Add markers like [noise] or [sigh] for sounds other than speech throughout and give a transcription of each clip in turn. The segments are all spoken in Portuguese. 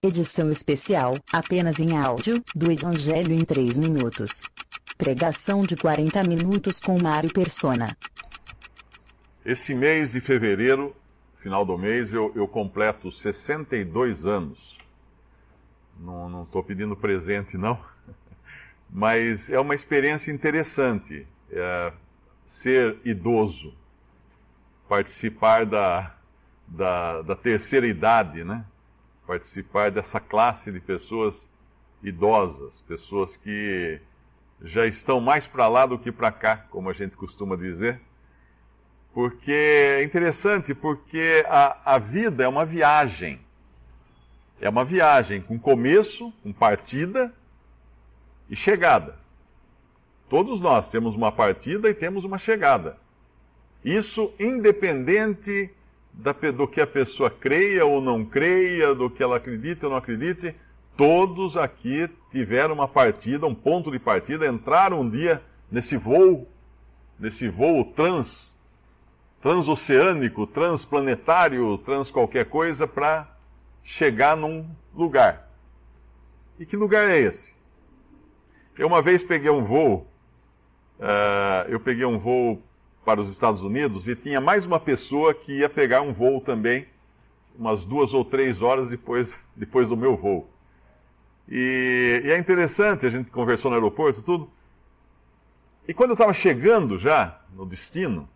Edição especial, apenas em áudio, do Evangelho em 3 minutos. Pregação de 40 minutos com Mário Persona. Esse mês de fevereiro, final do mês, eu, eu completo 62 anos. Não estou pedindo presente, não, [laughs] mas é uma experiência interessante é, ser idoso, participar da, da, da terceira idade, né? Participar dessa classe de pessoas idosas, pessoas que já estão mais para lá do que para cá, como a gente costuma dizer. Porque é interessante, porque a, a vida é uma viagem. É uma viagem com começo, com partida e chegada. Todos nós temos uma partida e temos uma chegada. Isso independente da, do que a pessoa creia ou não creia, do que ela acredite ou não acredite, todos aqui tiveram uma partida, um ponto de partida, entraram um dia nesse voo, nesse voo trans, transoceânico, transplanetário, trans qualquer coisa, para chegar num lugar. E que lugar é esse? Eu uma vez peguei um voo, uh, eu peguei um voo para os Estados Unidos e tinha mais uma pessoa que ia pegar um voo também, umas duas ou três horas depois, [laughs] depois do meu voo. E, e é interessante, a gente conversou no aeroporto, tudo. E quando eu estava chegando já no destino,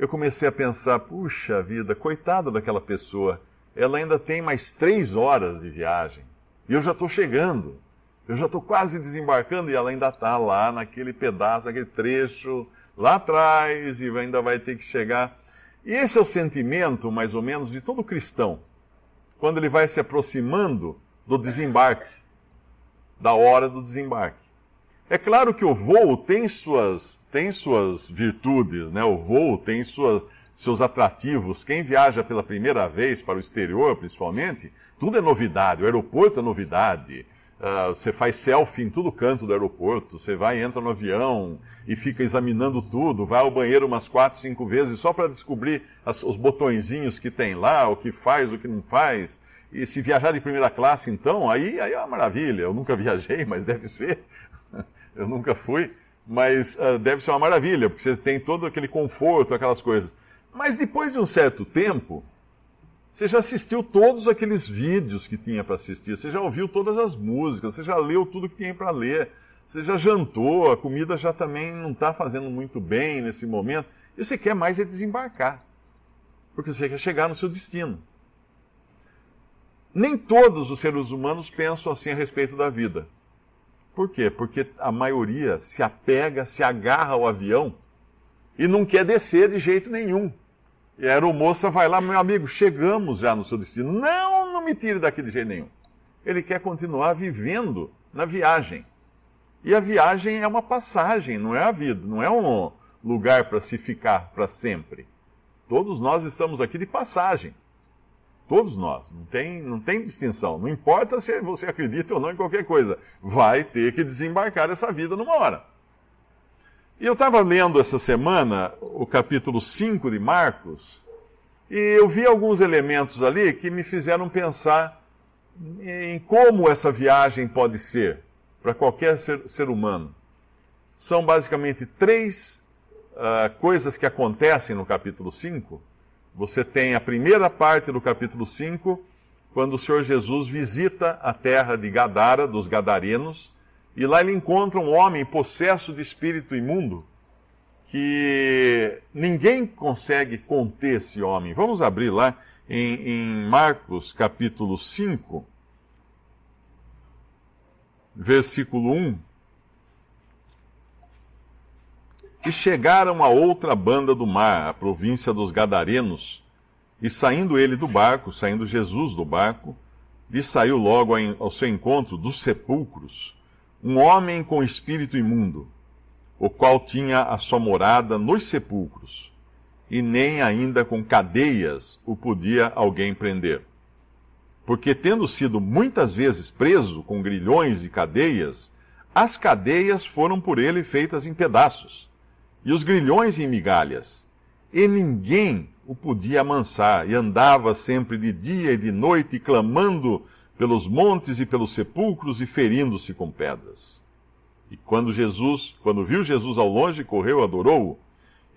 eu comecei a pensar: puxa vida, coitada daquela pessoa, ela ainda tem mais três horas de viagem. E eu já estou chegando. Eu já estou quase desembarcando e ela ainda está lá naquele pedaço, naquele trecho lá atrás e ainda vai ter que chegar. E esse é o sentimento, mais ou menos, de todo cristão, quando ele vai se aproximando do desembarque, da hora do desembarque. É claro que o voo tem suas, tem suas virtudes, né? o voo tem sua, seus atrativos. Quem viaja pela primeira vez para o exterior, principalmente, tudo é novidade. O aeroporto é novidade. Uh, você faz selfie em todo canto do aeroporto, você vai, entra no avião e fica examinando tudo, vai ao banheiro umas quatro, cinco vezes só para descobrir as, os botõezinhos que tem lá, o que faz, o que não faz. E se viajar de primeira classe, então, aí, aí é uma maravilha. Eu nunca [laughs] viajei, mas deve ser. [laughs] Eu nunca fui, mas uh, deve ser uma maravilha, porque você tem todo aquele conforto, aquelas coisas. Mas depois de um certo tempo, você já assistiu todos aqueles vídeos que tinha para assistir, você já ouviu todas as músicas, você já leu tudo que tinha para ler, você já jantou, a comida já também não está fazendo muito bem nesse momento, e você quer mais é desembarcar, porque você quer chegar no seu destino. Nem todos os seres humanos pensam assim a respeito da vida. Por quê? Porque a maioria se apega, se agarra ao avião e não quer descer de jeito nenhum. E a aeromoça vai lá, meu amigo, chegamos já no seu destino. Não, não me tire daqui de jeito nenhum. Ele quer continuar vivendo na viagem. E a viagem é uma passagem, não é a vida, não é um lugar para se ficar para sempre. Todos nós estamos aqui de passagem. Todos nós. Não tem, não tem distinção. Não importa se você acredita ou não em qualquer coisa. Vai ter que desembarcar essa vida numa hora. E eu estava lendo essa semana o capítulo 5 de Marcos, e eu vi alguns elementos ali que me fizeram pensar em como essa viagem pode ser para qualquer ser, ser, humano. São basicamente três uh, coisas que acontecem no capítulo 5. Você tem a primeira parte do capítulo 5, quando o Senhor Jesus visita a terra de Gadara, dos Gadarenos, e lá ele encontra um homem possesso de espírito imundo, que ninguém consegue conter esse homem. Vamos abrir lá em, em Marcos capítulo 5, versículo 1. E chegaram a outra banda do mar, a província dos Gadarenos, e saindo ele do barco, saindo Jesus do barco, lhe saiu logo ao seu encontro dos sepulcros um homem com espírito imundo, o qual tinha a sua morada nos sepulcros, e nem ainda com cadeias o podia alguém prender. Porque, tendo sido muitas vezes preso com grilhões e cadeias, as cadeias foram por ele feitas em pedaços, e os grilhões em migalhas, e ninguém o podia amansar, e andava sempre de dia e de noite, clamando pelos montes e pelos sepulcros e ferindo-se com pedras. E quando Jesus, quando viu Jesus ao longe, correu, adorou-o,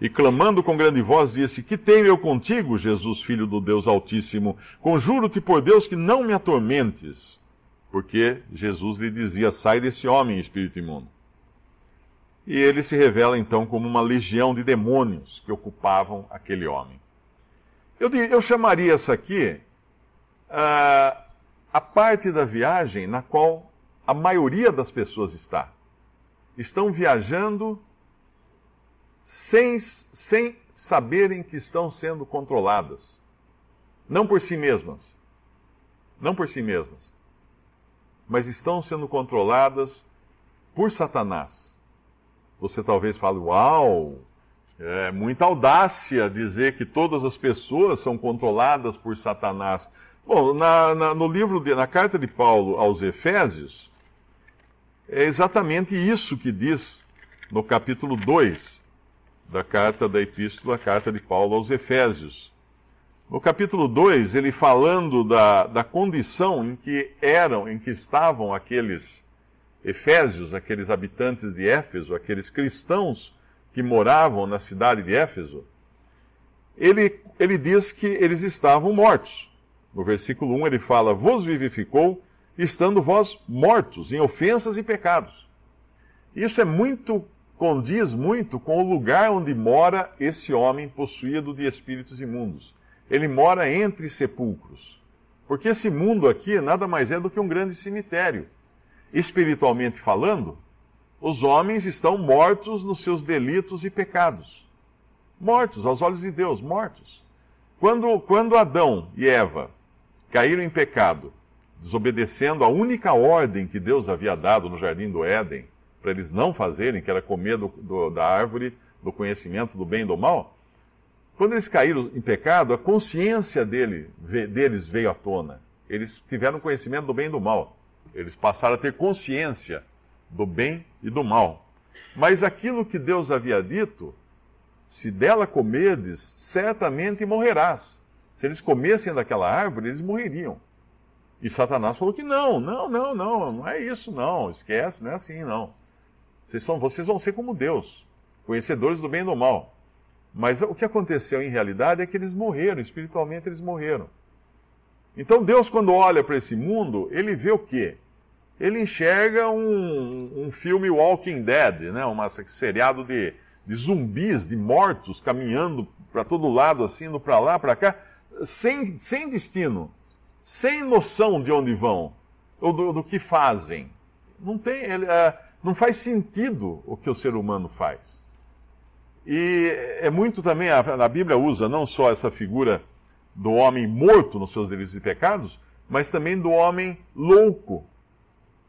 e clamando com grande voz, disse: Que tenho eu contigo, Jesus, filho do Deus Altíssimo? Conjuro-te por Deus que não me atormentes. Porque Jesus lhe dizia: Sai desse homem, espírito imundo. E ele se revela então como uma legião de demônios que ocupavam aquele homem. Eu, eu chamaria essa aqui uh, a parte da viagem na qual a maioria das pessoas está. Estão viajando sem, sem saberem que estão sendo controladas. Não por si mesmas. Não por si mesmas. Mas estão sendo controladas por Satanás. Você talvez fale, uau, é muita audácia dizer que todas as pessoas são controladas por Satanás. Bom, na, na, no livro, de, na carta de Paulo aos Efésios, é exatamente isso que diz no capítulo 2 da carta da epístola, a carta de Paulo aos Efésios. No capítulo 2, ele falando da, da condição em que eram, em que estavam aqueles efésios, aqueles habitantes de Éfeso, aqueles cristãos que moravam na cidade de Éfeso, ele, ele diz que eles estavam mortos. No versículo 1 ele fala: Vos vivificou, estando vós mortos em ofensas e pecados. Isso é muito condiz muito com o lugar onde mora esse homem possuído de espíritos imundos. Ele mora entre sepulcros. Porque esse mundo aqui nada mais é do que um grande cemitério. Espiritualmente falando, os homens estão mortos nos seus delitos e pecados. Mortos, aos olhos de Deus, mortos. Quando, quando Adão e Eva caíram em pecado, desobedecendo a única ordem que Deus havia dado no jardim do Éden, para eles não fazerem, que era comer do, do, da árvore do conhecimento do bem e do mal, quando eles caíram em pecado, a consciência dele, deles veio à tona. Eles tiveram conhecimento do bem e do mal. Eles passaram a ter consciência do bem e do mal. Mas aquilo que Deus havia dito, se dela comerdes, certamente morrerás. Se eles comessem daquela árvore, eles morreriam. E Satanás falou que não, não, não, não, não é isso não, esquece, não é assim não. Vocês, são, vocês vão ser como Deus, conhecedores do bem e do mal. Mas o que aconteceu em realidade é que eles morreram, espiritualmente eles morreram. Então Deus, quando olha para esse mundo, ele vê o quê? Ele enxerga um, um filme Walking Dead, né? um seriado de, de zumbis, de mortos, caminhando para todo lado, assim, indo para lá, para cá, sem, sem destino, sem noção de onde vão, ou do, do que fazem. Não tem. Ele, uh, não faz sentido o que o ser humano faz. E é muito também, a, a Bíblia usa não só essa figura do homem morto nos seus delitos e pecados, mas também do homem louco.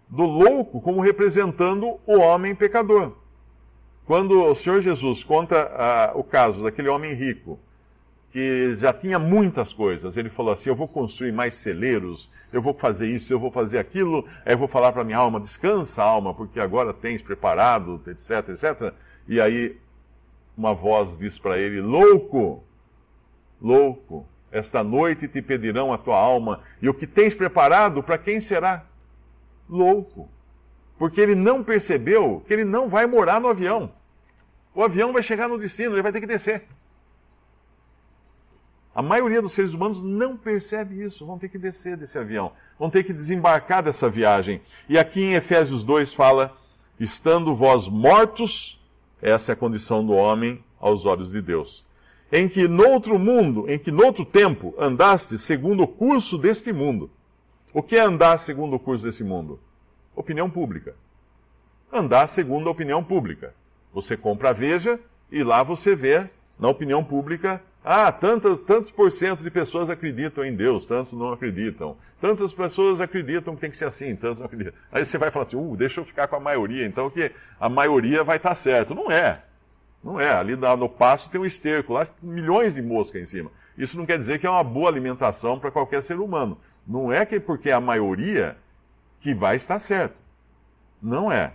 Do louco como representando o homem pecador. Quando o Senhor Jesus conta uh, o caso daquele homem rico, que já tinha muitas coisas. Ele falou assim: Eu vou construir mais celeiros, eu vou fazer isso, eu vou fazer aquilo. Eu vou falar para minha alma: Descansa, alma, porque agora tens preparado, etc, etc. E aí uma voz diz para ele: Louco, louco, esta noite te pedirão a tua alma, e o que tens preparado, para quem será? Louco. Porque ele não percebeu que ele não vai morar no avião. O avião vai chegar no destino, ele vai ter que descer. A maioria dos seres humanos não percebe isso, vão ter que descer desse avião, vão ter que desembarcar dessa viagem. E aqui em Efésios 2 fala: estando vós mortos, essa é a condição do homem aos olhos de Deus. Em que noutro mundo, em que noutro tempo andaste segundo o curso deste mundo. O que é andar segundo o curso desse mundo? Opinião pública. Andar segundo a opinião pública. Você compra a Veja e lá você vê, na opinião pública, ah, tantos, tantos por cento de pessoas acreditam em Deus, tantos não acreditam. Tantas pessoas acreditam que tem que ser assim, tantos não acreditam. Aí você vai falar assim, uh, deixa eu ficar com a maioria, então que a maioria vai estar certo. Não é. Não é. Ali no passo tem um esterco, lá milhões de moscas em cima. Isso não quer dizer que é uma boa alimentação para qualquer ser humano. Não é que porque é a maioria que vai estar certo. Não é.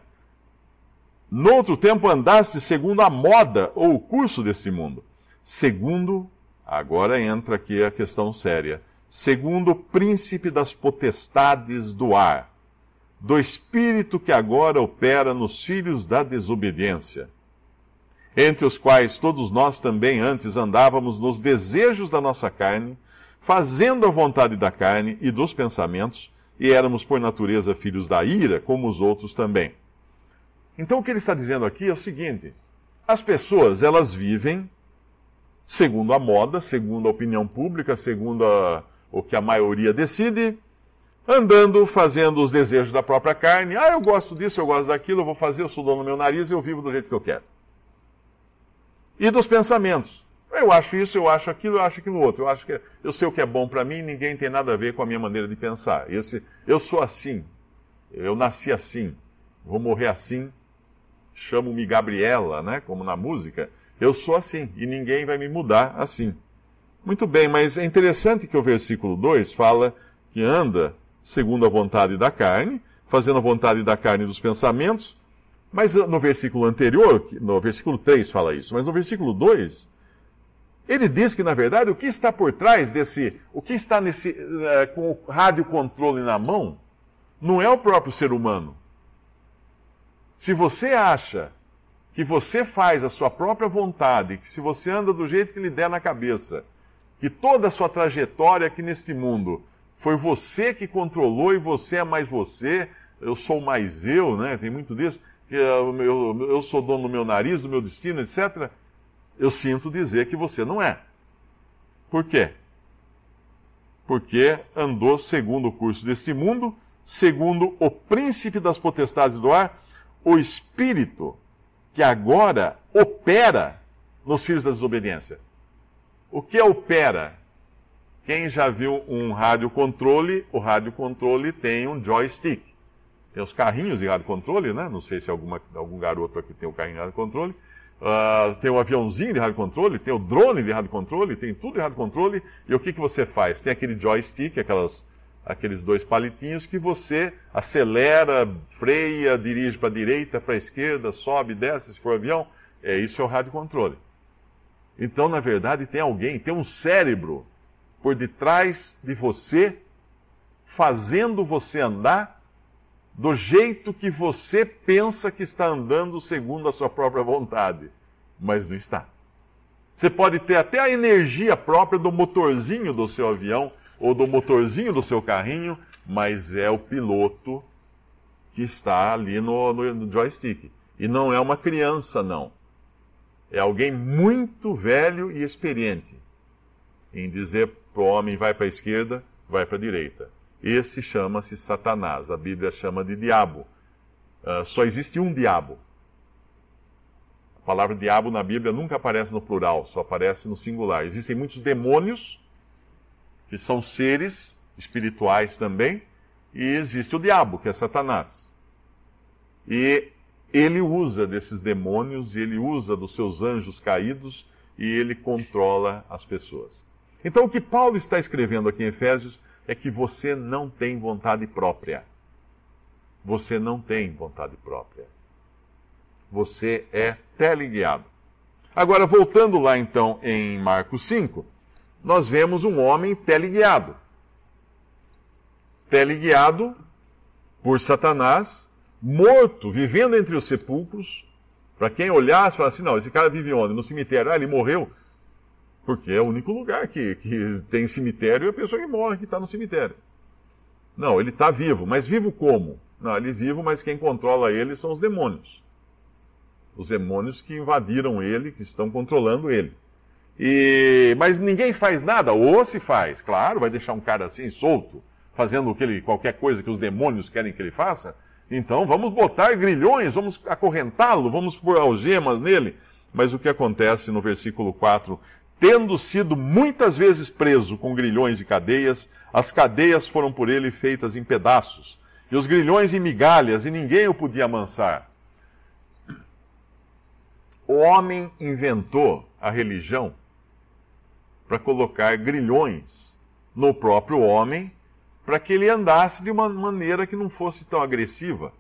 No outro tempo andasse segundo a moda ou o curso desse mundo segundo, agora entra aqui a questão séria, segundo o príncipe das potestades do ar, do espírito que agora opera nos filhos da desobediência, entre os quais todos nós também antes andávamos nos desejos da nossa carne, fazendo a vontade da carne e dos pensamentos, e éramos por natureza filhos da ira, como os outros também. Então o que ele está dizendo aqui é o seguinte: as pessoas elas vivem segundo a moda, segundo a opinião pública, segundo a, o que a maioria decide, andando, fazendo os desejos da própria carne. Ah, eu gosto disso, eu gosto daquilo, eu vou fazer, eu sou dono do meu nariz e eu vivo do jeito que eu quero. E dos pensamentos. Eu acho isso, eu acho aquilo, eu acho aquilo outro. Eu acho que eu sei o que é bom para mim, ninguém tem nada a ver com a minha maneira de pensar. Esse, eu sou assim. Eu nasci assim. Vou morrer assim. Chamo-me Gabriela, né, como na música. Eu sou assim e ninguém vai me mudar assim. Muito bem, mas é interessante que o versículo 2 fala que anda segundo a vontade da carne, fazendo a vontade da carne dos pensamentos, mas no versículo anterior, no versículo 3 fala isso, mas no versículo 2, ele diz que, na verdade, o que está por trás desse, o que está nesse, uh, com o rádio controle na mão, não é o próprio ser humano. Se você acha que você faz a sua própria vontade, que se você anda do jeito que lhe der na cabeça, que toda a sua trajetória aqui neste mundo foi você que controlou e você é mais você, eu sou mais eu, né? Tem muito disso, que eu, eu, eu sou dono do meu nariz, do meu destino, etc. Eu sinto dizer que você não é. Por quê? Porque andou segundo o curso deste mundo, segundo o príncipe das potestades do ar, o espírito que agora opera nos filhos da desobediência. O que opera? Quem já viu um rádio controle, o rádio controle tem um joystick. Tem os carrinhos de rádio controle, né? Não sei se alguma, algum garoto aqui tem um carrinho de rádio controle. Uh, tem o um aviãozinho de rádio controle, tem o drone de rádio controle, tem tudo de rádio controle. E o que, que você faz? Tem aquele joystick, aquelas aqueles dois palitinhos que você acelera, freia, dirige para a direita, para a esquerda, sobe, desce, se for avião. É isso é o rádio controle. Então, na verdade, tem alguém, tem um cérebro por detrás de você, fazendo você andar do jeito que você pensa que está andando segundo a sua própria vontade, mas não está. Você pode ter até a energia própria do motorzinho do seu avião ou do motorzinho do seu carrinho, mas é o piloto que está ali no, no, joystick. E não é uma criança, não. É alguém muito velho e experiente em dizer para o homem vai para a esquerda, vai para a direita. Esse chama-se Satanás. A Bíblia chama de diabo. Uh, só existe um diabo. A palavra diabo na Bíblia nunca aparece no plural, só aparece no singular. Existem muitos demônios que são seres espirituais também, e existe o diabo, que é Satanás. E ele usa desses demônios, ele usa dos seus anjos caídos e ele controla as pessoas. Então, o que Paulo está escrevendo aqui em Efésios é que você não tem vontade própria. Você não tem vontade própria. Você é teleguiado. Agora, voltando lá então em Marcos 5, nós vemos um homem teleguiado. Teleguiado por Satanás, morto, vivendo entre os sepulcros. Para quem olhasse, falasse assim: não, esse cara vive onde? No cemitério. Ah, ele morreu. Porque é o único lugar que, que tem cemitério e a pessoa que morre que está no cemitério. Não, ele está vivo, mas vivo como? Não, ele é vivo, mas quem controla ele são os demônios. Os demônios que invadiram ele, que estão controlando ele. E, mas ninguém faz nada, ou se faz, claro, vai deixar um cara assim solto, fazendo que ele, qualquer coisa que os demônios querem que ele faça. Então vamos botar grilhões, vamos acorrentá-lo, vamos pôr algemas nele. Mas o que acontece no versículo 4? Tendo sido muitas vezes preso com grilhões e cadeias, as cadeias foram por ele feitas em pedaços, e os grilhões em migalhas, e ninguém o podia amansar. O homem inventou a religião para colocar grilhões no próprio homem, para que ele andasse de uma maneira que não fosse tão agressiva,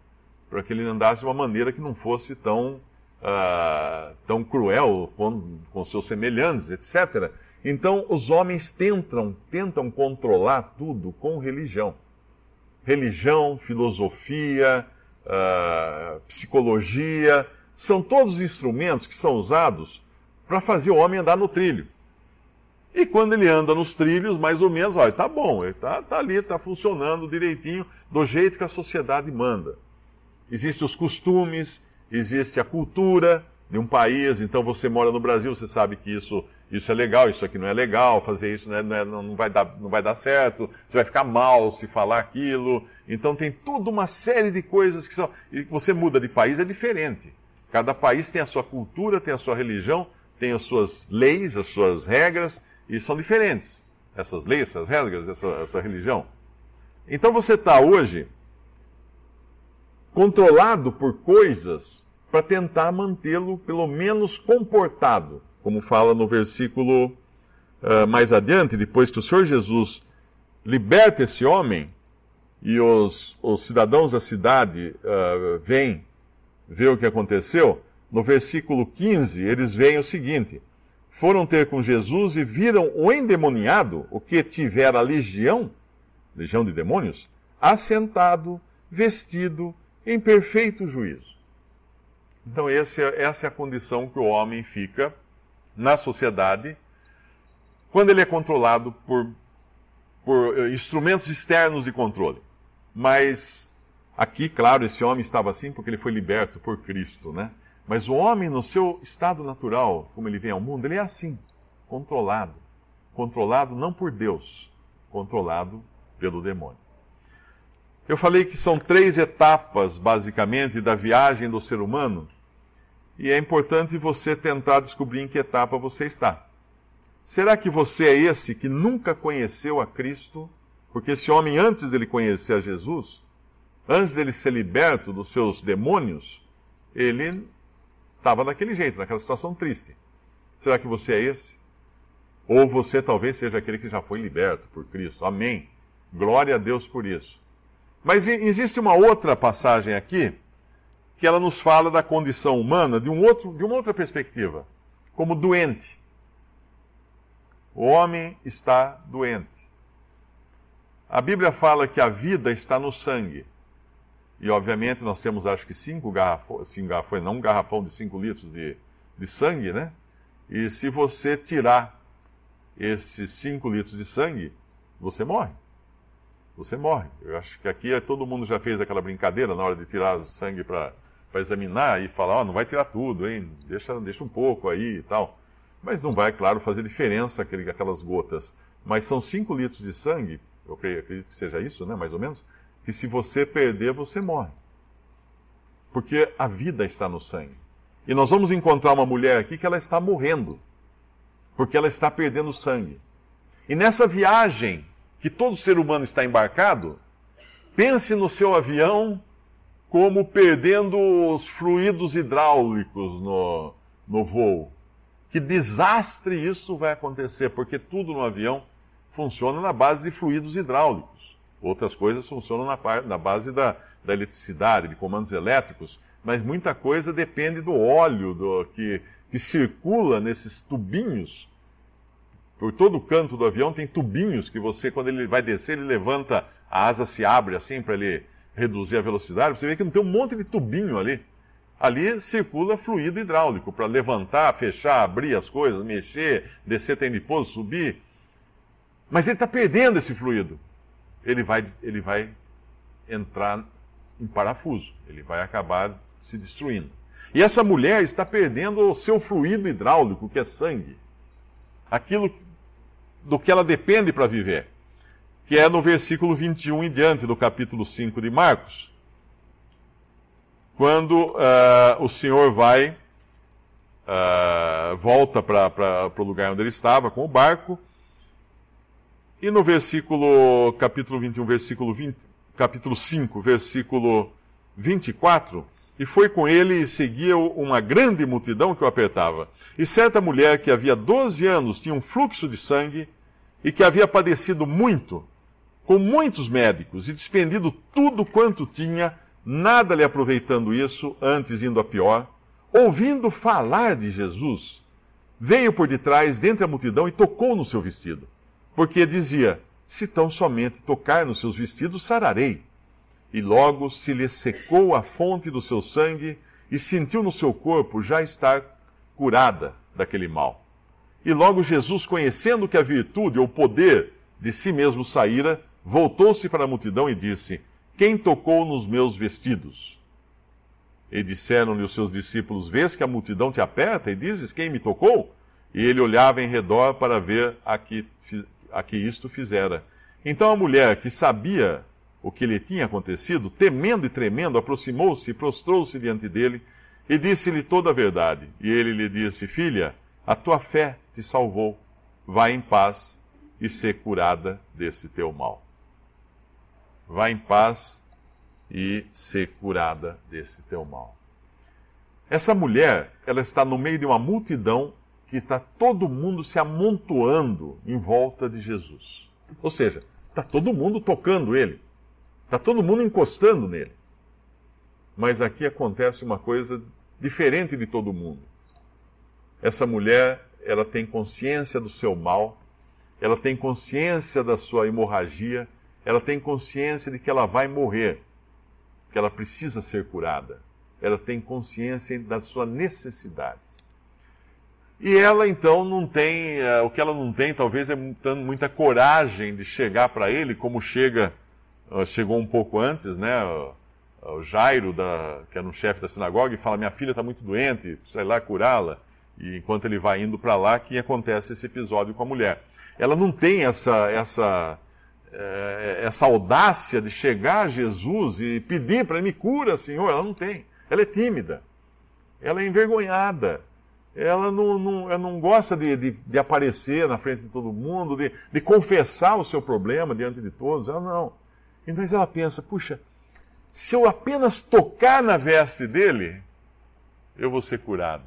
para que ele andasse de uma maneira que não fosse tão, uh, tão cruel com, com seus semelhantes, etc. Então, os homens tentam, tentam controlar tudo com religião. Religião, filosofia, uh, psicologia, são todos instrumentos que são usados para fazer o homem andar no trilho. E quando ele anda nos trilhos, mais ou menos, olha, tá bom, ele tá, tá ali, tá funcionando direitinho, do jeito que a sociedade manda. Existem os costumes, existe a cultura de um país, então você mora no Brasil, você sabe que isso isso é legal, isso aqui não é legal, fazer isso não, é, não, é, vai dar, não vai dar certo, você vai ficar mal se falar aquilo. Então tem toda uma série de coisas que são. E você muda de país, é diferente. Cada país tem a sua cultura, tem a sua religião, tem as suas leis, as suas regras, e são diferentes. Essas leis, essas regras, essa, essa religião. Então você está hoje controlado por coisas para tentar mantê-lo, pelo menos, comportado como fala no versículo uh, mais adiante, depois que o Senhor Jesus liberta esse homem e os, os cidadãos da cidade uh, vêm ver o que aconteceu, no versículo 15 eles veem o seguinte: foram ter com Jesus e viram o endemoniado, o que tivera legião, legião de demônios, assentado, vestido, em perfeito juízo. Então, essa é a condição que o homem fica na sociedade quando ele é controlado por, por eh, instrumentos externos de controle. Mas aqui, claro, esse homem estava assim porque ele foi liberto por Cristo, né? Mas o homem, no seu estado natural, como ele vem ao mundo, ele é assim, controlado. Controlado não por Deus, controlado pelo demônio. Eu falei que são três etapas, basicamente, da viagem do ser humano e é importante você tentar descobrir em que etapa você está. Será que você é esse que nunca conheceu a Cristo? Porque esse homem, antes dele conhecer a Jesus, antes dele ser liberto dos seus demônios, ele estava daquele jeito, naquela situação triste. Será que você é esse? Ou você talvez seja aquele que já foi liberto por Cristo. Amém. Glória a Deus por isso. Mas existe uma outra passagem aqui que ela nos fala da condição humana de, um outro, de uma outra perspectiva, como doente. O homem está doente. A Bíblia fala que a vida está no sangue. E, obviamente, nós temos, acho que, cinco garrafões, cinco garrafões não um garrafão de cinco litros de, de sangue, né? E se você tirar esses cinco litros de sangue, você morre. Você morre. Eu acho que aqui todo mundo já fez aquela brincadeira na hora de tirar sangue para para examinar e falar, ó, oh, não vai tirar tudo, hein? Deixa, deixa um pouco aí e tal. Mas não vai, claro, fazer diferença aquele, aquelas gotas. Mas são 5 litros de sangue, eu acredito que seja isso, né, mais ou menos, que se você perder, você morre. Porque a vida está no sangue. E nós vamos encontrar uma mulher aqui que ela está morrendo, porque ela está perdendo sangue. E nessa viagem que todo ser humano está embarcado, pense no seu avião como perdendo os fluidos hidráulicos no, no voo. Que desastre isso vai acontecer, porque tudo no avião funciona na base de fluidos hidráulicos. Outras coisas funcionam na, na base da, da eletricidade, de comandos elétricos, mas muita coisa depende do óleo do, que, que circula nesses tubinhos. Por todo o canto do avião tem tubinhos que você, quando ele vai descer, ele levanta, a asa se abre assim para ele reduzir a velocidade, você vê que não tem um monte de tubinho ali. Ali circula fluido hidráulico para levantar, fechar, abrir as coisas, mexer, descer tem de pouso, subir. Mas ele está perdendo esse fluido. Ele vai, ele vai entrar em parafuso. Ele vai acabar se destruindo. E essa mulher está perdendo o seu fluido hidráulico, que é sangue. Aquilo do que ela depende para viver que é no versículo 21 em diante do capítulo 5 de Marcos, quando uh, o Senhor vai, uh, volta para o lugar onde ele estava com o barco, e no versículo, capítulo 21, versículo 20, capítulo 5, versículo 24, e foi com ele e seguia uma grande multidão que o apertava. E certa mulher que havia 12 anos tinha um fluxo de sangue e que havia padecido muito, com muitos médicos e despendido tudo quanto tinha, nada lhe aproveitando isso, antes indo a pior, ouvindo falar de Jesus, veio por detrás, dentre a multidão, e tocou no seu vestido. Porque dizia: Se tão somente tocar nos seus vestidos, sararei. E logo se lhe secou a fonte do seu sangue, e sentiu no seu corpo já estar curada daquele mal. E logo Jesus, conhecendo que a virtude ou poder de si mesmo saíra, voltou-se para a multidão e disse: Quem tocou nos meus vestidos? E disseram-lhe os seus discípulos: Vês que a multidão te aperta e dizes: Quem me tocou? E ele olhava em redor para ver a que, a que isto fizera. Então a mulher, que sabia o que lhe tinha acontecido, temendo e tremendo, aproximou-se e prostrou-se diante dele e disse-lhe toda a verdade. E ele lhe disse: Filha, a tua fé te salvou. Vai em paz e ser curada desse teu mal. Vai em paz e ser curada desse teu mal. Essa mulher, ela está no meio de uma multidão que está todo mundo se amontoando em volta de Jesus. Ou seja, está todo mundo tocando ele. Está todo mundo encostando nele. Mas aqui acontece uma coisa diferente de todo mundo. Essa mulher, ela tem consciência do seu mal, ela tem consciência da sua hemorragia, ela tem consciência de que ela vai morrer, que ela precisa ser curada. Ela tem consciência da sua necessidade. E ela então não tem, uh, o que ela não tem talvez é muita, coragem de chegar para ele, como chega, uh, chegou um pouco antes, né? O Jairo, da, que era um chefe da sinagoga, e fala: Minha filha está muito doente, ir lá curá-la. E enquanto ele vai indo para lá, que acontece esse episódio com a mulher. Ela não tem essa, essa, eh, essa audácia de chegar a Jesus e pedir para ele: Me cura, Senhor. Ela não tem. Ela é tímida. Ela é envergonhada. Ela não, não, ela não gosta de, de, de, aparecer na frente de todo mundo, de, de confessar o seu problema diante de todos. Ela não. Então ela pensa: Puxa se eu apenas tocar na veste dele, eu vou ser curada.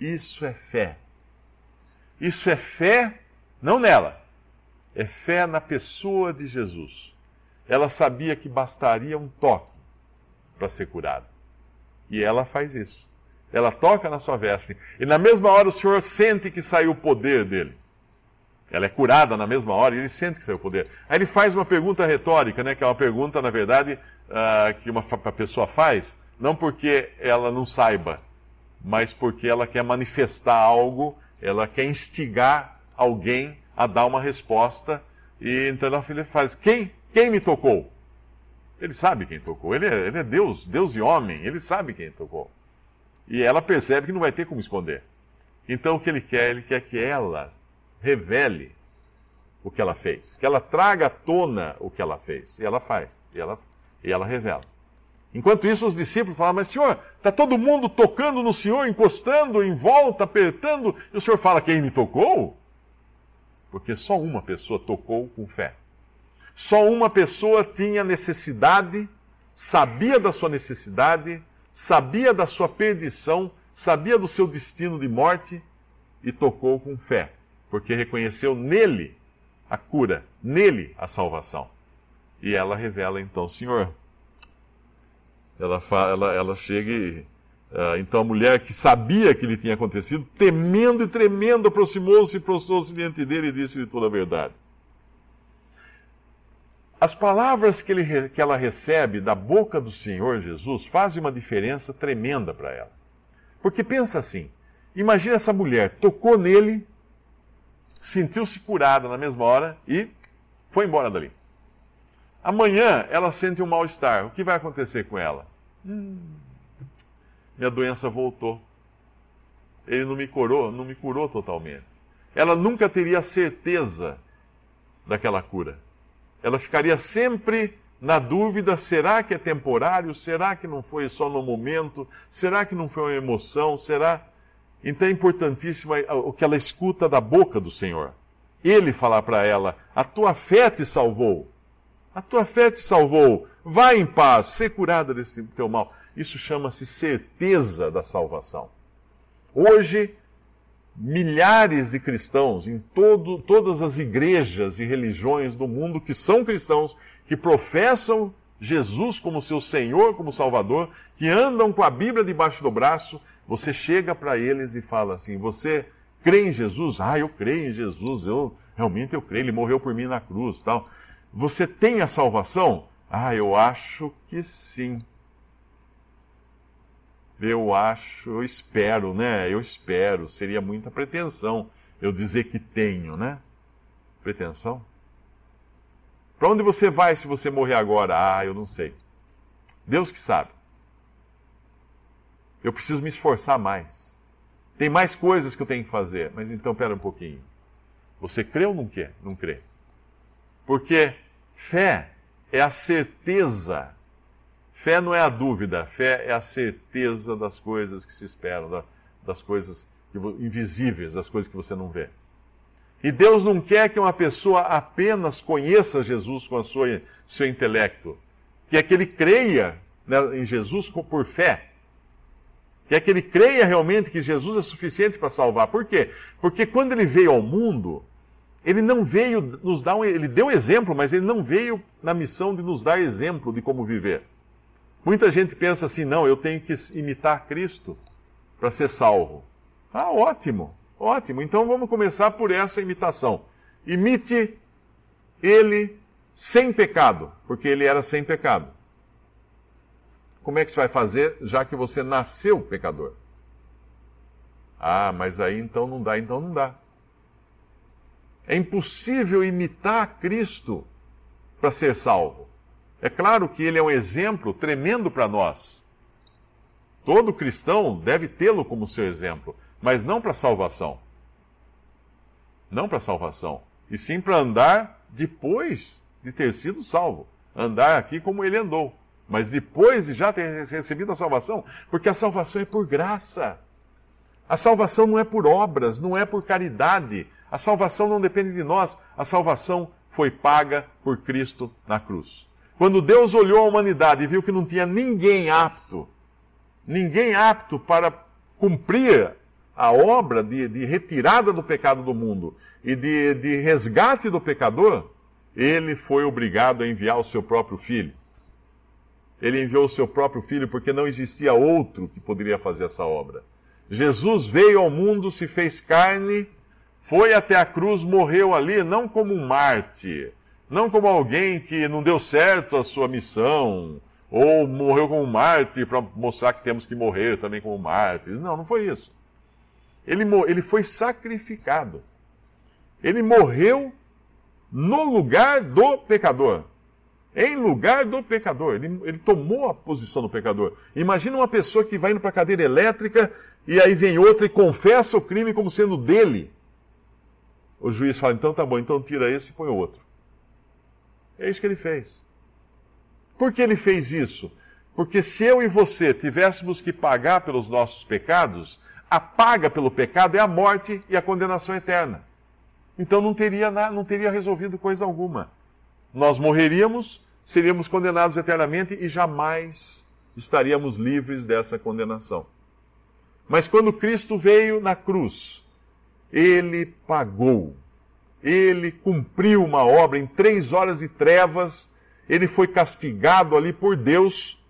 Isso é fé. Isso é fé, não nela, é fé na pessoa de Jesus. Ela sabia que bastaria um toque para ser curada. E ela faz isso. Ela toca na sua veste. E na mesma hora o Senhor sente que saiu o poder dele. Ela é curada na mesma hora e ele sente que saiu o poder. Aí ele faz uma pergunta retórica, né, que é uma pergunta, na verdade, uh, que uma pessoa faz, não porque ela não saiba, mas porque ela quer manifestar algo, ela quer instigar alguém a dar uma resposta. E então ela faz: Quem? Quem me tocou? Ele sabe quem tocou. Ele é, ele é Deus, Deus e homem. Ele sabe quem tocou. E ela percebe que não vai ter como esconder. Então o que ele quer? Ele quer que ela revele o que ela fez, que ela traga à tona o que ela fez. E ela faz. E ela e ela revela. Enquanto isso, os discípulos falam: Mas senhor, está todo mundo tocando no senhor, encostando em volta, apertando, e o senhor fala: Quem me tocou? Porque só uma pessoa tocou com fé. Só uma pessoa tinha necessidade, sabia da sua necessidade, sabia da sua perdição, sabia do seu destino de morte e tocou com fé, porque reconheceu nele a cura, nele a salvação. E ela revela então, Senhor. Ela, fala, ela, ela chega e. Uh, então a mulher que sabia que lhe tinha acontecido, temendo e tremendo, aproximou-se e prostrou-se diante dele e disse-lhe toda a verdade. As palavras que, ele, que ela recebe da boca do Senhor Jesus fazem uma diferença tremenda para ela. Porque pensa assim: imagina essa mulher, tocou nele, sentiu-se curada na mesma hora e foi embora dali. Amanhã ela sente um mal-estar. O que vai acontecer com ela? Hum, minha doença voltou. Ele não me curou, não me curou totalmente. Ela nunca teria certeza daquela cura. Ela ficaria sempre na dúvida: será que é temporário? Será que não foi só no momento? Será que não foi uma emoção? Será? Então é importantíssimo o que ela escuta da boca do Senhor. Ele falar para ela: A tua fé te salvou. A tua fé te salvou. Vai em paz, ser curada desse teu mal. Isso chama-se certeza da salvação. Hoje, milhares de cristãos em todo, todas as igrejas e religiões do mundo que são cristãos, que professam Jesus como seu Senhor, como Salvador, que andam com a Bíblia debaixo do braço, você chega para eles e fala assim: Você crê em Jesus? Ah, eu creio em Jesus, eu realmente eu creio, ele morreu por mim na cruz, tal. Você tem a salvação? Ah, eu acho que sim. Eu acho, eu espero, né? Eu espero. Seria muita pretensão eu dizer que tenho, né? Pretensão? Para onde você vai se você morrer agora? Ah, eu não sei. Deus que sabe. Eu preciso me esforçar mais. Tem mais coisas que eu tenho que fazer. Mas então, pera um pouquinho. Você crê ou não quer? Não crê. Porque fé é a certeza. Fé não é a dúvida. Fé é a certeza das coisas que se esperam, das coisas invisíveis, das coisas que você não vê. E Deus não quer que uma pessoa apenas conheça Jesus com a sua seu intelecto, quer que ele creia né, em Jesus por fé. Quer que ele creia realmente que Jesus é suficiente para salvar. Por quê? Porque quando ele veio ao mundo, ele não veio nos dar um, ele deu exemplo, mas ele não veio na missão de nos dar exemplo de como viver. Muita gente pensa assim: "Não, eu tenho que imitar Cristo para ser salvo". Ah, ótimo. Ótimo. Então vamos começar por essa imitação. Imite ele sem pecado, porque ele era sem pecado. Como é que você vai fazer, já que você nasceu pecador? Ah, mas aí então não dá, então não dá. É impossível imitar Cristo para ser salvo. É claro que ele é um exemplo tremendo para nós. Todo cristão deve tê-lo como seu exemplo, mas não para salvação. Não para salvação, e sim para andar depois de ter sido salvo. Andar aqui como ele andou. Mas depois de já ter recebido a salvação, porque a salvação é por graça. A salvação não é por obras, não é por caridade. A salvação não depende de nós. A salvação foi paga por Cristo na cruz. Quando Deus olhou a humanidade e viu que não tinha ninguém apto, ninguém apto para cumprir a obra de, de retirada do pecado do mundo e de, de resgate do pecador, ele foi obrigado a enviar o seu próprio filho ele enviou o seu próprio filho porque não existia outro que poderia fazer essa obra. Jesus veio ao mundo, se fez carne, foi até a cruz, morreu ali, não como um mártir, não como alguém que não deu certo a sua missão, ou morreu como mártir para mostrar que temos que morrer também como mártir. Não, não foi isso. Ele, ele foi sacrificado. Ele morreu no lugar do pecador em lugar do pecador. Ele, ele tomou a posição do pecador. Imagina uma pessoa que vai indo para a cadeira elétrica e aí vem outra e confessa o crime como sendo dele. O juiz fala: então tá bom, então tira esse e põe outro. É isso que ele fez. Por que ele fez isso? Porque se eu e você tivéssemos que pagar pelos nossos pecados, a paga pelo pecado é a morte e a condenação eterna. Então não teria, não teria resolvido coisa alguma. Nós morreríamos seríamos condenados eternamente e jamais estaríamos livres dessa condenação. Mas quando Cristo veio na cruz, ele pagou, ele cumpriu uma obra em três horas de trevas, ele foi castigado ali por Deus,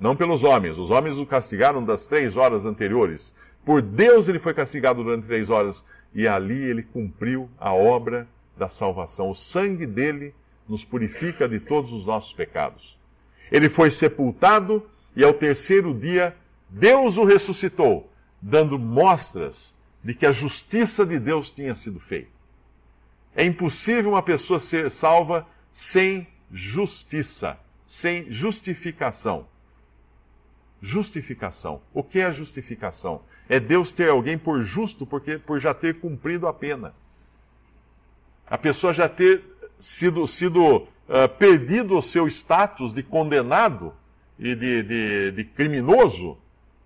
não pelos homens. Os homens o castigaram das três horas anteriores. Por Deus ele foi castigado durante três horas e ali ele cumpriu a obra da salvação. O sangue dele nos purifica de todos os nossos pecados. Ele foi sepultado e ao terceiro dia Deus o ressuscitou, dando mostras de que a justiça de Deus tinha sido feita. É impossível uma pessoa ser salva sem justiça, sem justificação. Justificação. O que é justificação? É Deus ter alguém por justo porque por já ter cumprido a pena. A pessoa já ter sido, sido uh, perdido o seu status de condenado e de, de, de criminoso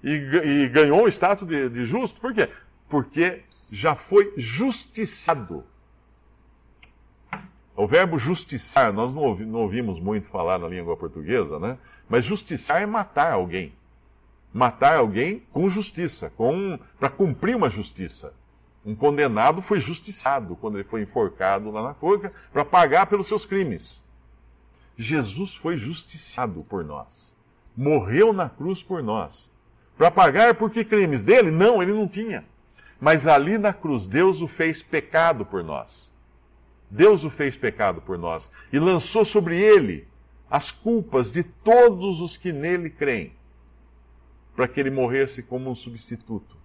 e, e, ganhou o status de, de justo. Por quê? Porque já foi justiciado. O verbo justiciar, nós não, ouvi, não ouvimos muito falar na língua portuguesa, né? Mas justiciar é matar alguém. Matar alguém com justiça, com para cumprir uma justiça. Um condenado foi justiciado quando ele foi enforcado lá na forca para pagar pelos seus crimes. Jesus foi justiciado por nós. Morreu na cruz por nós. Para pagar por que crimes? Dele? Não, ele não tinha. Mas ali na cruz, Deus o fez pecado por nós. Deus o fez pecado por nós e lançou sobre ele as culpas de todos os que nele creem, para que ele morresse como um substituto,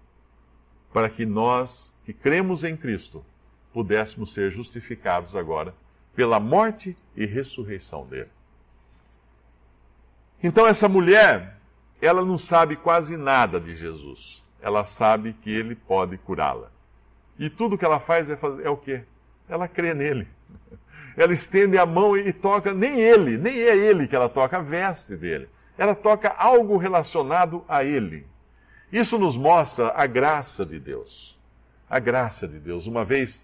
para que nós que cremos em Cristo pudéssemos ser justificados agora pela morte e ressurreição dele. Então essa mulher, ela não sabe quase nada de Jesus. Ela sabe que ele pode curá-la. E tudo que ela faz é, fazer, é o quê? Ela crê nele. Ela estende a mão e toca, nem ele, nem é ele que ela toca, a veste dele. Ela toca algo relacionado a ele. Isso nos mostra a graça de Deus. A graça de Deus. Uma vez,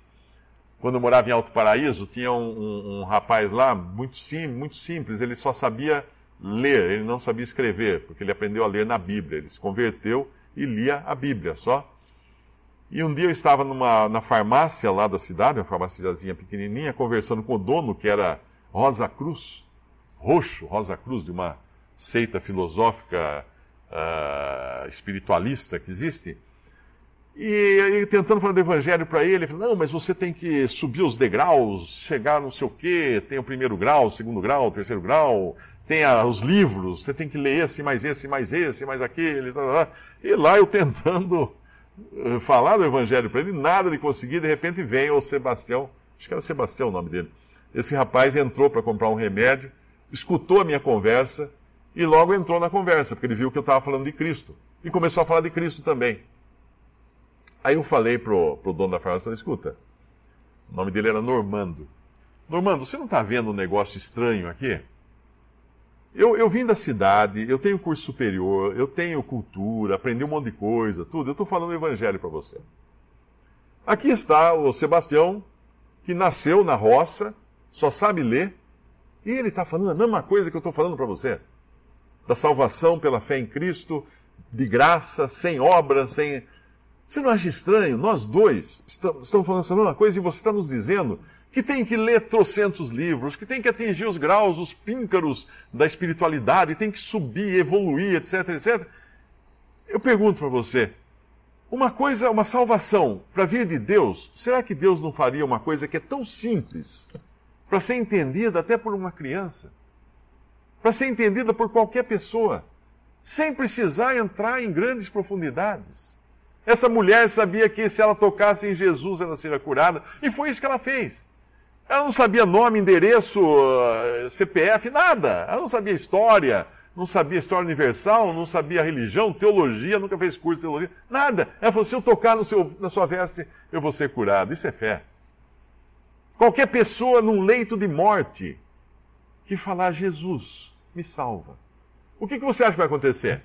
quando eu morava em Alto Paraíso, tinha um, um, um rapaz lá, muito, sim, muito simples, ele só sabia ler, ele não sabia escrever, porque ele aprendeu a ler na Bíblia. Ele se converteu e lia a Bíblia só. E um dia eu estava numa, na farmácia lá da cidade, uma farmáciazinha pequenininha, conversando com o dono, que era Rosa Cruz, roxo, Rosa Cruz, de uma seita filosófica uh, espiritualista que existe. E, e, tentando falar do evangelho para ele, ele falou, não, mas você tem que subir os degraus, chegar não sei o quê, tem o primeiro grau, o segundo grau, o terceiro grau, tem a, os livros, você tem que ler esse, mais esse, mais esse, mais aquele. Tá, tá, tá. E lá eu tentando falar do evangelho para ele, nada de conseguir, de repente vem o Sebastião, acho que era Sebastião o nome dele. Esse rapaz entrou para comprar um remédio, escutou a minha conversa e logo entrou na conversa, porque ele viu que eu estava falando de Cristo. E começou a falar de Cristo também. Aí eu falei pro, pro dono da farmácia, falei, escuta, o nome dele era Normando. Normando, você não está vendo um negócio estranho aqui? Eu, eu vim da cidade, eu tenho curso superior, eu tenho cultura, aprendi um monte de coisa, tudo. Eu estou falando o evangelho para você. Aqui está o Sebastião, que nasceu na roça, só sabe ler, e ele está falando a mesma coisa que eu estou falando para você. Da salvação pela fé em Cristo, de graça, sem obras, sem. Você não acha estranho? Nós dois estamos falando essa mesma coisa e você está nos dizendo que tem que ler trocentos livros, que tem que atingir os graus, os píncaros da espiritualidade, tem que subir, evoluir, etc, etc. Eu pergunto para você, uma coisa, uma salvação para vir de Deus, será que Deus não faria uma coisa que é tão simples para ser entendida até por uma criança? Para ser entendida por qualquer pessoa, sem precisar entrar em grandes profundidades. Essa mulher sabia que se ela tocasse em Jesus ela seria curada, e foi isso que ela fez. Ela não sabia nome, endereço, eh, CPF, nada. Ela não sabia história, não sabia história universal, não sabia religião, teologia, nunca fez curso de teologia, nada. Ela falou: se eu tocar no seu, na sua veste, eu vou ser curado. Isso é fé. Qualquer pessoa num leito de morte que falar, Jesus, me salva. O que, que você acha que vai acontecer?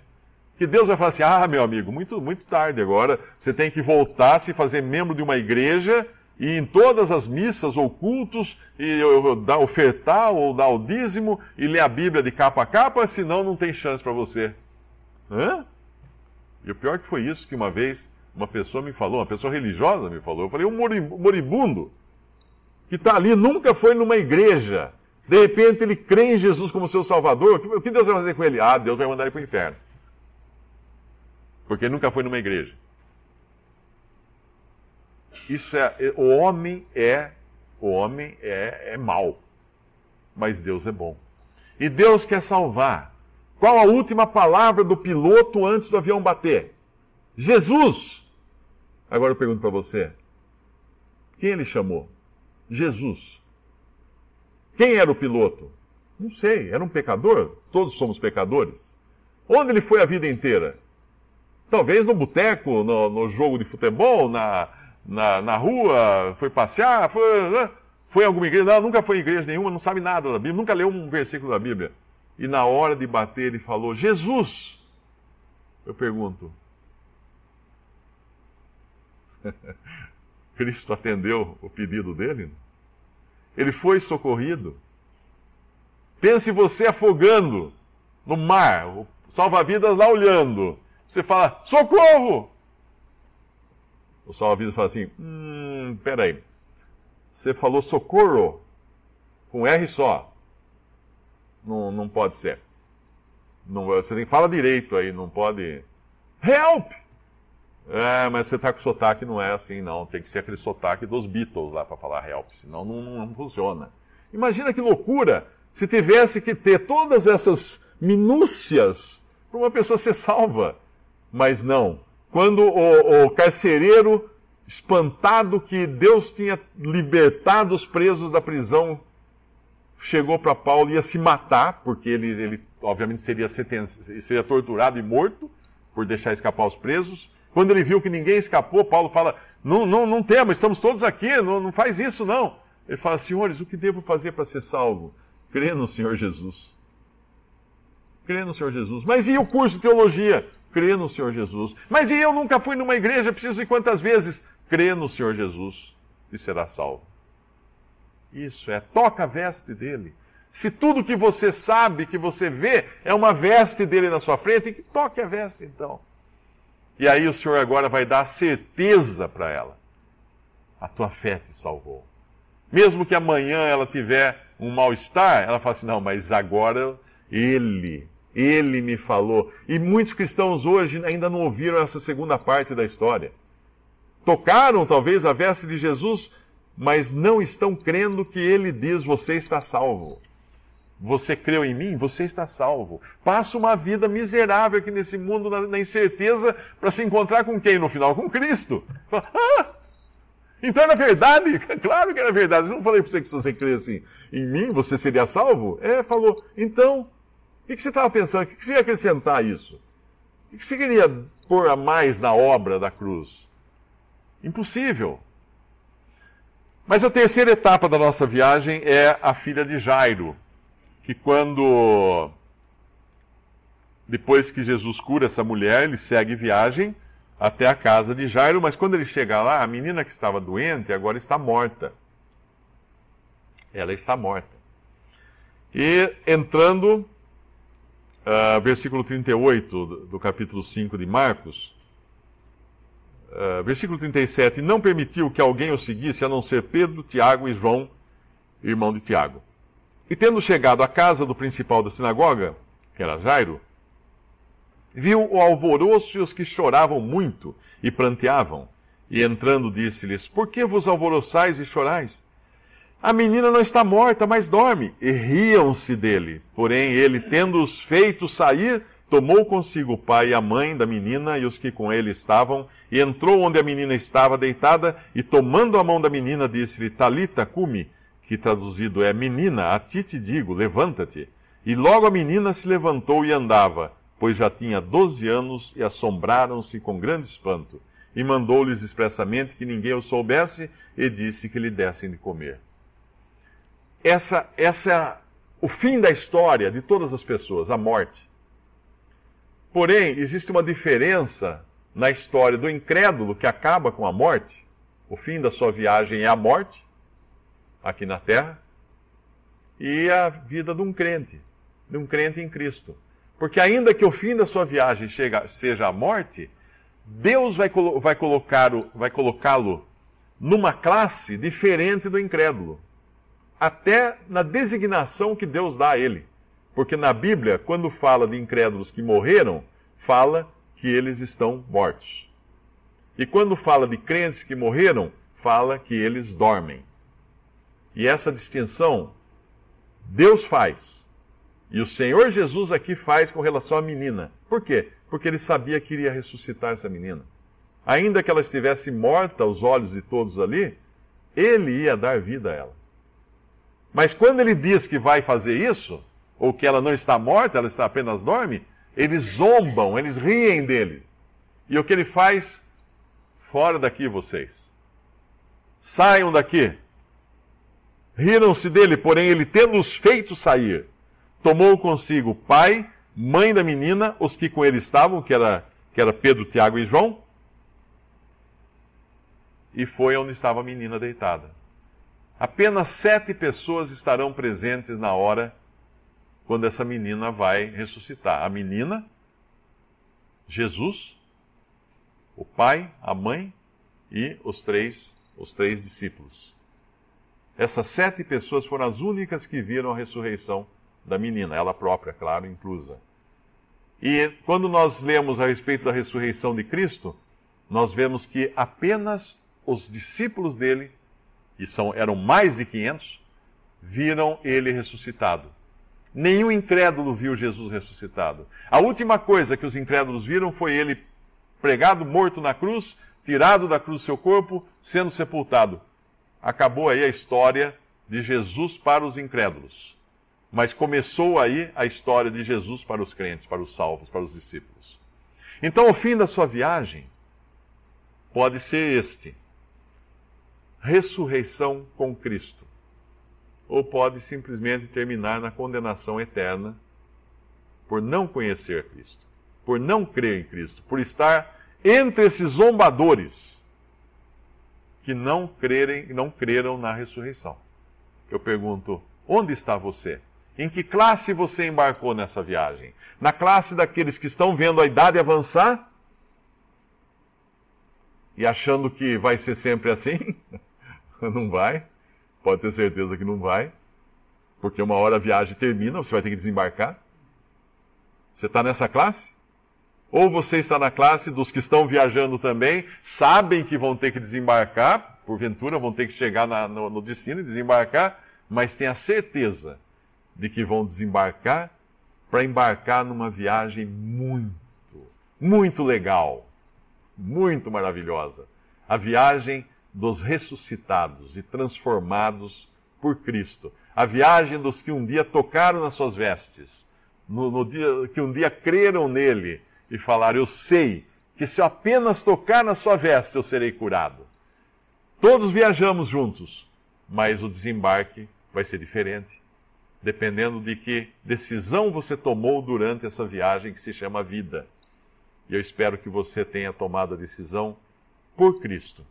Que Deus vai falar assim: ah, meu amigo, muito, muito tarde agora, você tem que voltar, se fazer membro de uma igreja e em todas as missas ou cultos, e dar ofertar ou dar o dízimo e ler a Bíblia de capa a capa, senão não tem chance para você. Hã? E o pior que foi isso que uma vez uma pessoa me falou, uma pessoa religiosa me falou, eu falei, um moribundo que está ali, nunca foi numa igreja, de repente ele crê em Jesus como seu Salvador, o que Deus vai fazer com ele? Ah, Deus vai mandar ele para o inferno. Porque nunca foi numa igreja. Isso é, o homem é, o homem é, é mau, mas Deus é bom. E Deus quer salvar. Qual a última palavra do piloto antes do avião bater? Jesus. Agora eu pergunto para você: quem ele chamou? Jesus. Quem era o piloto? Não sei, era um pecador? Todos somos pecadores. Onde ele foi a vida inteira? Talvez no boteco, no, no jogo de futebol, na, na, na rua, foi passear, foi, né? foi em alguma igreja? Não, nunca foi em igreja nenhuma, não sabe nada da Bíblia, nunca leu um versículo da Bíblia. E na hora de bater ele falou, Jesus! Eu pergunto, [laughs] Cristo atendeu o pedido dele? Ele foi socorrido? Pense você afogando no mar, salva-vidas lá olhando. Você fala, socorro! O salva-vidas fala assim: hum, peraí. Você falou socorro com R só. Não, não pode ser. Não, você tem fala direito aí, não pode. Help! É, mas você tá com sotaque, não é assim, não. Tem que ser aquele sotaque dos Beatles lá para falar help, senão não, não, não funciona. Imagina que loucura se tivesse que ter todas essas minúcias para uma pessoa ser salva. Mas não. Quando o, o carcereiro, espantado que Deus tinha libertado os presos da prisão, chegou para Paulo e ia se matar, porque ele, ele obviamente seria, seria torturado e morto por deixar escapar os presos. Quando ele viu que ninguém escapou, Paulo fala: Não, não, não temos, estamos todos aqui, não, não faz isso não. Ele fala: Senhores, o que devo fazer para ser salvo? Crê no Senhor Jesus. Crê no Senhor Jesus. Mas e o curso de teologia? Crê no Senhor Jesus. Mas e eu nunca fui numa igreja, preciso ir quantas vezes? Crê no Senhor Jesus e será salvo. Isso é, toca a veste dele. Se tudo que você sabe, que você vê, é uma veste dele na sua frente, que toque a veste então. E aí o Senhor agora vai dar certeza para ela. A tua fé te salvou. Mesmo que amanhã ela tiver um mal-estar, ela fala assim: não, mas agora ele, ele me falou. E muitos cristãos hoje ainda não ouviram essa segunda parte da história. Tocaram talvez a veste de Jesus, mas não estão crendo que ele diz: você está salvo. Você creu em mim? Você está salvo. Passa uma vida miserável aqui nesse mundo, na, na incerteza, para se encontrar com quem no final? Com Cristo. Ah, então era verdade? [laughs] Claro que era verdade. Eu não falei para você que se você cresce em mim, você seria salvo? É, falou. Então, o que, você estava pensando? O que, que você ia acrescentar a isso? O que você queria pôr a mais na obra da cruz? Impossível. Mas a terceira etapa da nossa viagem é a filha de Jairo que quando depois que Jesus cura essa mulher, ele segue viagem até a casa de Jairo, mas quando ele chega lá, a menina que estava doente agora está morta. Ela está morta. E entrando, uh, versículo 38 do, do capítulo 5 de Marcos, uh, versículo 37, não permitiu que alguém o seguisse a não ser Pedro, Tiago e João, irmão de Tiago. E tendo chegado à casa do principal da sinagoga, que era Jairo, viu o alvoroço e os que choravam muito e pranteavam. E entrando, disse-lhes: Por que vos alvoroçais e chorais? A menina não está morta, mas dorme. E riam-se dele. Porém, ele, tendo-os feito sair, tomou consigo o pai e a mãe da menina e os que com ele estavam, e entrou onde a menina estava deitada, e tomando a mão da menina, disse-lhe: Talita, cume que traduzido é menina, a ti te digo, levanta-te. E logo a menina se levantou e andava, pois já tinha doze anos, e assombraram-se com grande espanto. E mandou-lhes expressamente que ninguém o soubesse, e disse que lhe dessem de comer. Essa, essa é o fim da história de todas as pessoas, a morte. Porém, existe uma diferença na história do incrédulo que acaba com a morte. O fim da sua viagem é a morte aqui na terra, e a vida de um crente, de um crente em Cristo. Porque ainda que o fim da sua viagem chega, seja a morte, Deus vai, vai colocá-lo numa classe diferente do incrédulo. Até na designação que Deus dá a ele. Porque na Bíblia, quando fala de incrédulos que morreram, fala que eles estão mortos. E quando fala de crentes que morreram, fala que eles dormem. E essa distinção Deus faz. E o Senhor Jesus aqui faz com relação à menina. Por quê? Porque ele sabia que iria ressuscitar essa menina. Ainda que ela estivesse morta aos olhos de todos ali, ele ia dar vida a ela. Mas quando ele diz que vai fazer isso, ou que ela não está morta, ela está apenas dorme, eles zombam, eles riem dele. E o que ele faz? Fora daqui vocês. Saiam daqui. Riram-se dele, porém ele, tendo-os feito sair, tomou consigo pai, mãe da menina, os que com ele estavam, que era, que era Pedro, Tiago e João, e foi onde estava a menina deitada. Apenas sete pessoas estarão presentes na hora quando essa menina vai ressuscitar. A menina, Jesus, o pai, a mãe e os três, os três discípulos. Essas sete pessoas foram as únicas que viram a ressurreição da menina, ela própria, claro, inclusa. E quando nós lemos a respeito da ressurreição de Cristo, nós vemos que apenas os discípulos dele, e são, eram mais de 500, viram ele ressuscitado. Nenhum incrédulo viu Jesus ressuscitado. A última coisa que os incrédulos viram foi ele pregado, morto na cruz, tirado da cruz seu corpo, sendo sepultado. Acabou aí a história de Jesus para os incrédulos. Mas começou aí a história de Jesus para os crentes, para os salvos, para os discípulos. Então, o fim da sua viagem pode ser este: ressurreição com Cristo. Ou pode simplesmente terminar na condenação eterna por não conhecer Cristo, por não crer em Cristo, por estar entre esses zombadores que não crerem, não creram na ressurreição. Eu pergunto: onde está você? Em que classe você embarcou nessa viagem? Na classe daqueles que estão vendo a idade avançar e achando que vai ser sempre assim? [laughs] [laughs] não vai. Pode ter certeza que não vai. Porque uma hora a viagem termina, você vai ter que desembarcar. Você está nessa classe? Ou você está na classe dos que estão viajando também, sabem que vão ter que desembarcar, porventura vão ter que chegar na, no, no destino e desembarcar, mas tem a certeza de que vão desembarcar para embarcar numa viagem muito, muito legal, muito maravilhosa. A viagem dos ressuscitados e transformados por Cristo. A viagem dos que um dia tocaram nas suas vestes, no, no dia, que um dia creram nele e falaram: Eu sei que se eu apenas tocar na sua veste eu serei curado. Todos viajamos juntos, mas o desembarque vai ser diferente, dependendo de que decisão você tomou durante essa viagem que se chama vida. E eu espero que você tenha tomado a decisão por Cristo.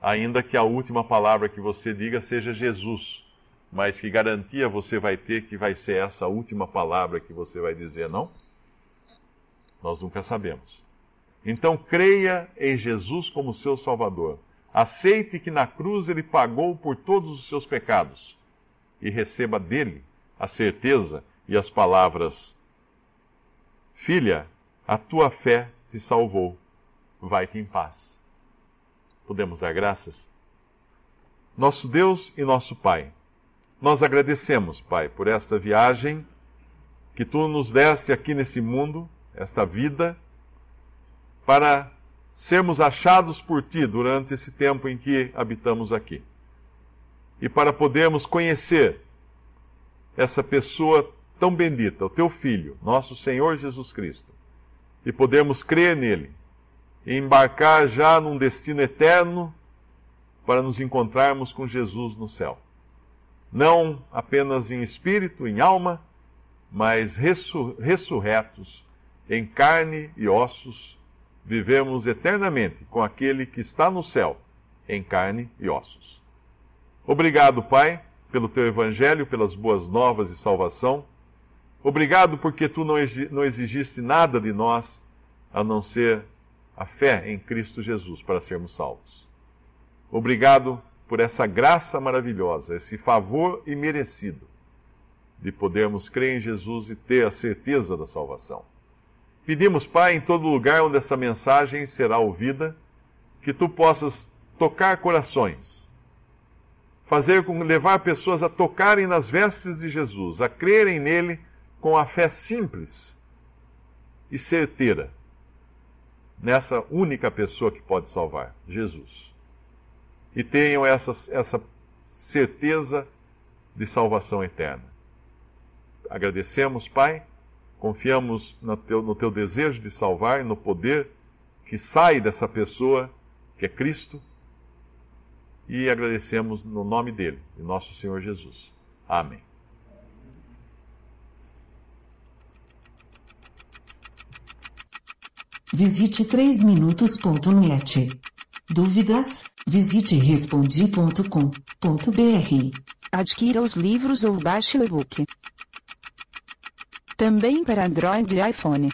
Ainda que a última palavra que você diga seja Jesus, mas que garantia você vai ter que vai ser essa última palavra que você vai dizer, não? Nós nunca sabemos. Então creia em Jesus como seu Salvador. Aceite que na cruz ele pagou por todos os seus pecados e receba dele a certeza e as palavras: Filha, a tua fé te salvou. Vai-te em paz. Podemos dar graças? Nosso Deus e nosso Pai, nós agradecemos, Pai, por esta viagem que tu nos deste aqui nesse mundo, esta vida, para sermos achados por ti durante esse tempo em que habitamos aqui e para podermos conhecer essa pessoa tão bendita, o teu Filho, nosso Senhor Jesus Cristo, e podermos crer nele embarcar já num destino eterno para nos encontrarmos com Jesus no céu. Não apenas em espírito, em alma, mas ressurretos em carne e ossos, vivemos eternamente com aquele que está no céu, em carne e ossos. Obrigado, Pai, pelo teu evangelho, pelas boas novas de salvação. Obrigado porque tu não exigiste nada de nós a não ser a fé em Cristo Jesus para sermos salvos. Obrigado por essa graça maravilhosa, esse favor imerecido de podermos crer em Jesus e ter a certeza da salvação. Pedimos, Pai, em todo lugar onde essa mensagem será ouvida, que tu possas tocar corações fazer com levar pessoas a tocarem nas vestes de Jesus, a crerem nele com a fé simples e certeira nessa única pessoa que pode salvar, Jesus. E tenham essa, essa certeza de salvação eterna. Agradecemos, Pai, confiamos no teu, no teu desejo de salvar e no poder que sai dessa pessoa, que é Cristo e agradecemos no nome dele, de nosso Senhor Jesus. Amém. Visite 3minutos.net. Dúvidas? Visite respondi.com.br. Adquira os livros ou baixe o e-book. Também para Android e iPhone.